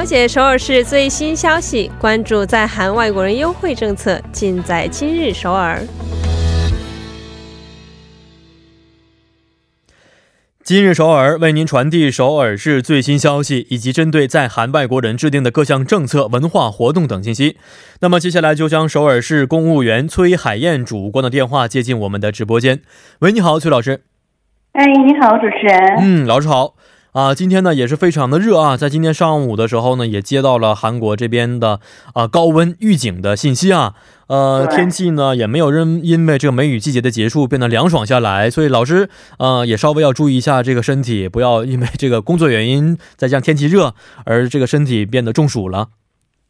了解首尔市最新消息，关注在韩外国人优惠政策，尽在今日首尔。今日首尔为您传递首尔市最新消息，以及针对在韩外国人制定的各项政策、文化活动等信息。那么接下来就将首尔市公务员崔海燕主官的电话接进我们的直播间。喂，你好，崔老师。哎，你好，主持人。嗯，老师好。啊，今天呢也是非常的热啊，在今天上午的时候呢，也接到了韩国这边的啊高温预警的信息啊，呃，天气呢也没有因因为这个梅雨季节的结束变得凉爽下来，所以老师呃也稍微要注意一下这个身体，不要因为这个工作原因再加上天气热而这个身体变得中暑了。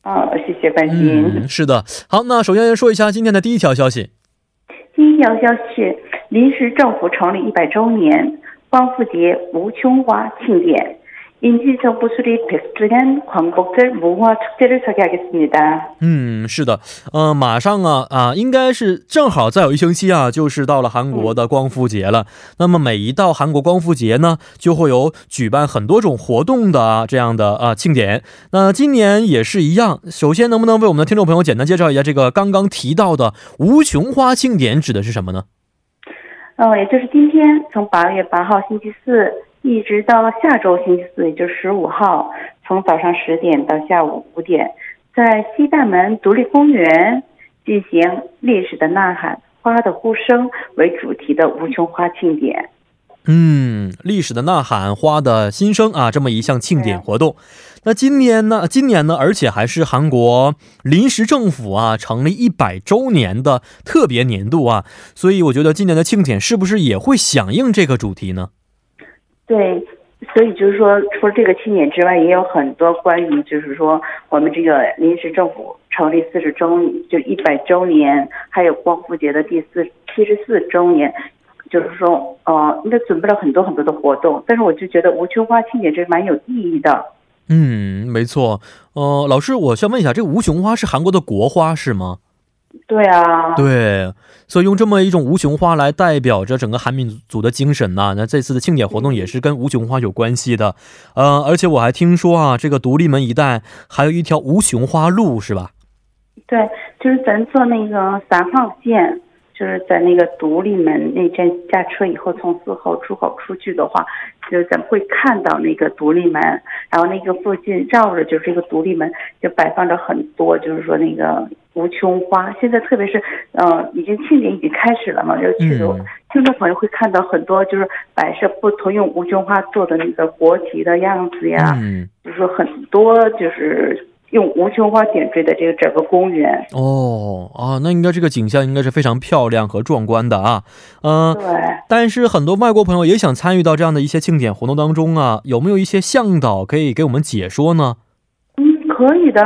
哦，谢谢关心。嗯，是的。好，那首先说一下今天的第一条消息。第一条消息，临时政府成立一百周年。光复节无穷花庆典，인지정부수립100주년광복절문화축제를소개하겠습니 다。 嗯，是的，呃，马上啊啊，应该是正好再有一星期啊，就是到了韩国的光复节了。那么每一到韩国光复节呢，就会有举办很多种活动的这样的啊庆典。那今年也是一样。首先，能不能为我们的听众朋友简单介绍一下这个刚刚提到的无穷花庆典指的是什么呢？ 哦，也就是今天，从八月八号星期四一直到下周星期四，也就是十五号，从早上十点到下午五点，在西大门独立公园进行“历史的呐喊，花的呼声”为主题的无穷花庆典。嗯，历史的呐喊，花的新生啊，这么一项庆典活动。那今年呢？今年呢？而且还是韩国临时政府啊成立一百周年的特别年度啊，所以我觉得今年的庆典是不是也会响应这个主题呢？对，所以就是说，除了这个庆典之外，也有很多关于就是说我们这个临时政府成立四十周就一百周年，还有光复节的第四七十四周年，就是说呃，应该准备了很多很多的活动。但是我就觉得无穷花庆典这蛮有意义的。嗯，没错。呃，老师，我想问一下，这个无穷花是韩国的国花是吗？对啊，对，所以用这么一种无穷花来代表着整个韩民族的精神呢。那这次的庆典活动也是跟无穷花有关系的。呃，而且我还听说啊，这个独立门一带还有一条无穷花路，是吧？对，就是咱坐那个三号线。就是在那个独立门那站下车以后，从四号出口出去的话，就是咱们会看到那个独立门，然后那个附近绕着就是这个独立门，就摆放着很多，就是说那个无穷花。现在特别是，嗯，已经庆典已经开始了嘛，就去的听众朋友会看到很多就是摆设不同用无穷花做的那个国旗的样子呀，就是说很多就是。用无穷花点缀的这个整个公园哦啊，那应该这个景象应该是非常漂亮和壮观的啊，嗯，对。但是很多外国朋友也想参与到这样的一些庆典活动当中啊，有没有一些向导可以给我们解说呢？嗯，可以的。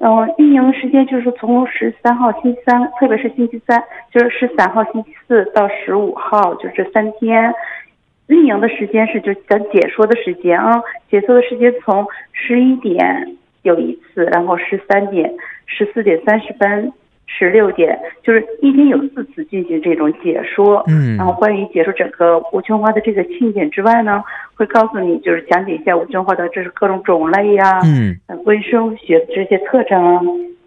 嗯，运营时间就是从十三号星期三，特别是星期三，就是十三号星期四到十五号，就这三天。运营的时间是就咱解说的时间啊，解说的时间从十一点。有一次，然后十三点、十四点三十分、十六点，就是一天有四次进行这种解说。嗯，然后关于解说整个无穷花的这个庆典之外呢，会告诉你就是讲解一下无穷花的这是各种种类呀，嗯，微生物学这些特征啊，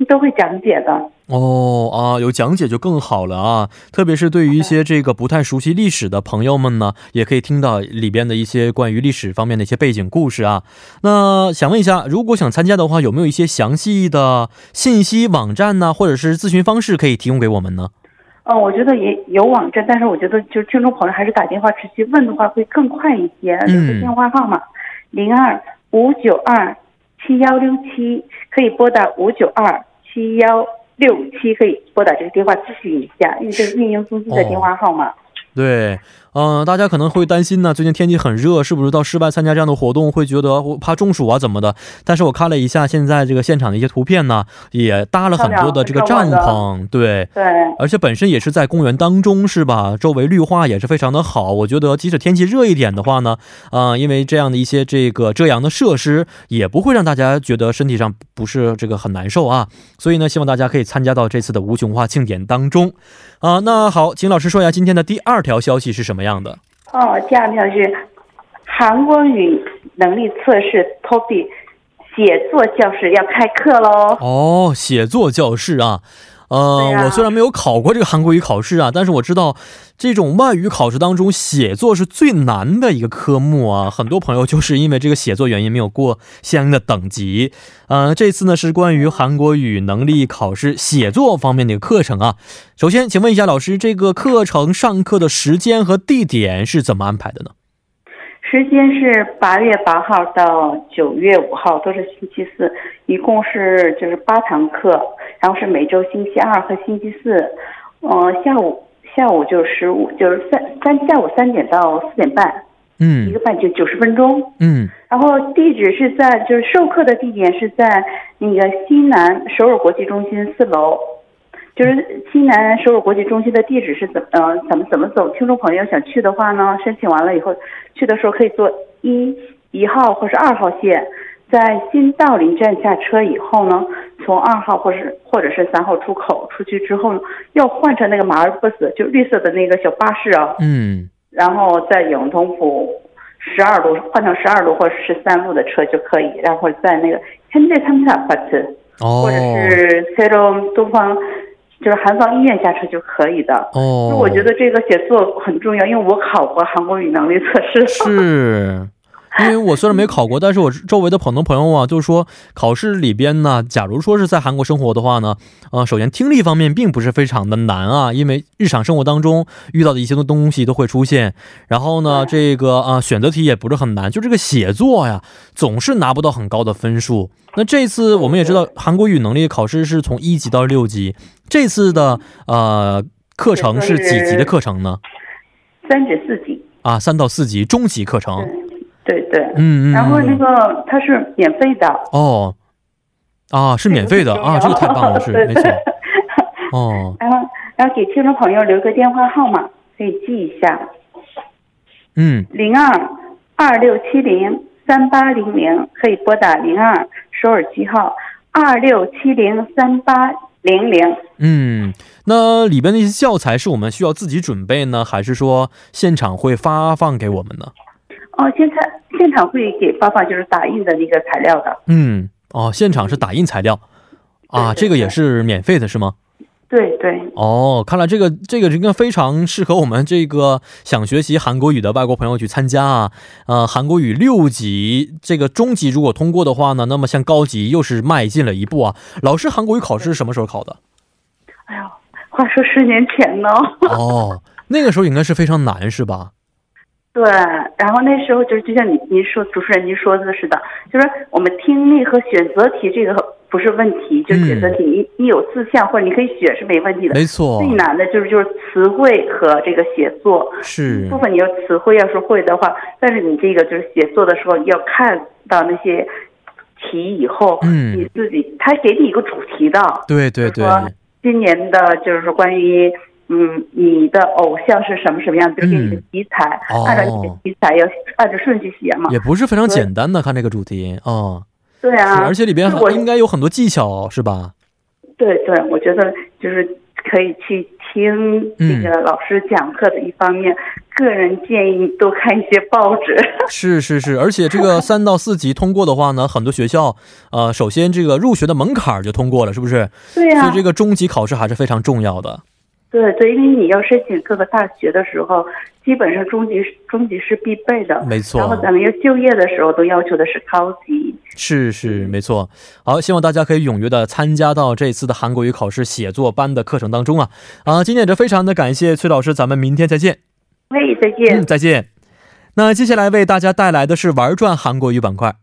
都会讲解的。哦啊，有讲解就更好了啊！特别是对于一些这个不太熟悉历史的朋友们呢，也可以听到里边的一些关于历史方面的一些背景故事啊。那想问一下，如果想参加的话，有没有一些详细的信息网站呢，或者是咨询方式可以提供给我们呢？嗯，我觉得也有网站，但是我觉得就是听众朋友还是打电话直接问的话会更快一些。嗯，电话号码零二五九二七幺六七，可以拨打五九二七幺。六七可以拨打这个电话咨询一下，因为这是运营中心的电话号码。对。嗯，大家可能会担心呢，最近天气很热，是不是到室外参加这样的活动会觉得怕中暑啊怎么的？但是我看了一下现在这个现场的一些图片呢，也搭了很多的这个帐篷，对对，而且本身也是在公园当中，是吧？周围绿化也是非常的好。我觉得即使天气热一点的话呢，啊，因为这样的一些这个遮阳的设施，也不会让大家觉得身体上不是这个很难受啊。所以呢，希望大家可以参加到这次的无穷化庆典当中。啊，那好，请老师说一下今天的第二条消息是什么样的？哦，第二条是韩国语能力测试 TOEIC 写作教室要开课喽。哦，写作教室啊。呃，啊我虽然没有考过这个韩国语考试啊，但是我知道这种外语考试当中写作是最难的一个科目啊。很多朋友就是因为这个写作原因没有过相应的等级。呃，这次呢是关于韩国语能力考试写作方面的一个课程啊。首先，请问一下老师，这个课程上课的时间和地点是怎么安排的呢？时间是八月八号到九月五号，都是星期四，一共是就是八堂课，然后是每周星期二和星期四，嗯、下午下午就十五，就是三三下午三点到四点半，嗯。一嗯个半就九十分钟。嗯。然后地址是在就是授课的地点是在那个西南首尔国际中心四楼，就是西南首尔国际中心的地址是怎呃怎么怎么走？听众朋友想去的话呢，申请完了以后去的时候可以坐一一号或是二号线，在新道林站下车以后呢，从二号或是或者是三号出口出去之后呢，要换成那个马尔布斯，就绿色的那个小巴士啊，嗯然后在永通府十二路换成十二路或者十三路的车就可以，然后在那个현대삼사 아파트 哦或者是 새로东方 就是韩方医院下车就可以的。哦，就我觉得这个写作很重要，因为我考过韩国语能力测试。是。因为我虽然没考过，但是我周围的很多朋友啊，就是说考试里边呢，假如说是在韩国生活的话呢，呃，首先听力方面并不是非常的难啊，因为日常生活当中遇到的一些东西都会出现。然后呢，这个啊、选择题也不是很难，就这个写作呀，总是拿不到很高的分数。那这次我们也知道，韩国语能力考试是从一级到六级，这次的呃课程是几级的课程呢？三至四级，啊，三到四级中级课程。对嗯。然后那个它是免费的，哦，啊，是免费的啊，这个太棒了，是没错。哦，然后然后给听众朋友留个电话号码，可以记一下。嗯，零二二六七零三八零零，可以拨打零二首尔机号二六七零三八零零。嗯，那里边的一些教材是我们需要自己准备呢，还是说现场会发放给我们呢？哦，现在现场会给发放就是打印的那个材料的。嗯，哦，现场是打印材料啊，这个也是免费的，是吗？对对，哦，看来这个这个应该非常适合我们这个想学习韩国语的外国朋友去参加啊。呃，韩国语六级这个中级如果通过的话呢，那么向高级又是迈进了一步啊。老师，韩国语考试是什么时候考的？哎呦，话说十年前呢。哦，那个时候应该是非常难，是吧？对，然后那时候就是就像您您说主持人您说的似的，就是我们听力和选择题这个不是问题，就是选择题你你有四项或者你可以选是没问题的。没错最，难的就是就是词汇和这个写作。是部分你要词汇要是会的话，但是你这个就是写作的时候要看到那些题以后，嗯你自己他给你一个主题的，对对对，说今年的就是说关于嗯你的偶像是什么什么样，就给你的题材，哦按照你的题材要按照顺序写嘛。也不是非常简单的，看这个主题哦，是对啊，而且里边应该有很多技巧，是吧？对对，我觉得就是可以去听这个老师讲课的一方面，个人建议多看一些报纸。是是是，而且这个 三到四级通过的话呢，很多学校，呃，首先这个入学的门槛儿就通过了，是不是？对呀、所以这个中级考试还是非常重要的。对对，因为你要申请各个大学的时候，基本上中级中级是必备的。没错然后咱们要就业的时候，都要求的是高级。是是，没错。好，希望大家可以踊跃的参加到这次的韩国语考试写作班的课程当中啊！啊，今天也是非常的感谢崔老师，咱们明天再见。喂，再见。嗯，再见。那接下来为大家带来的是玩转韩国语板块。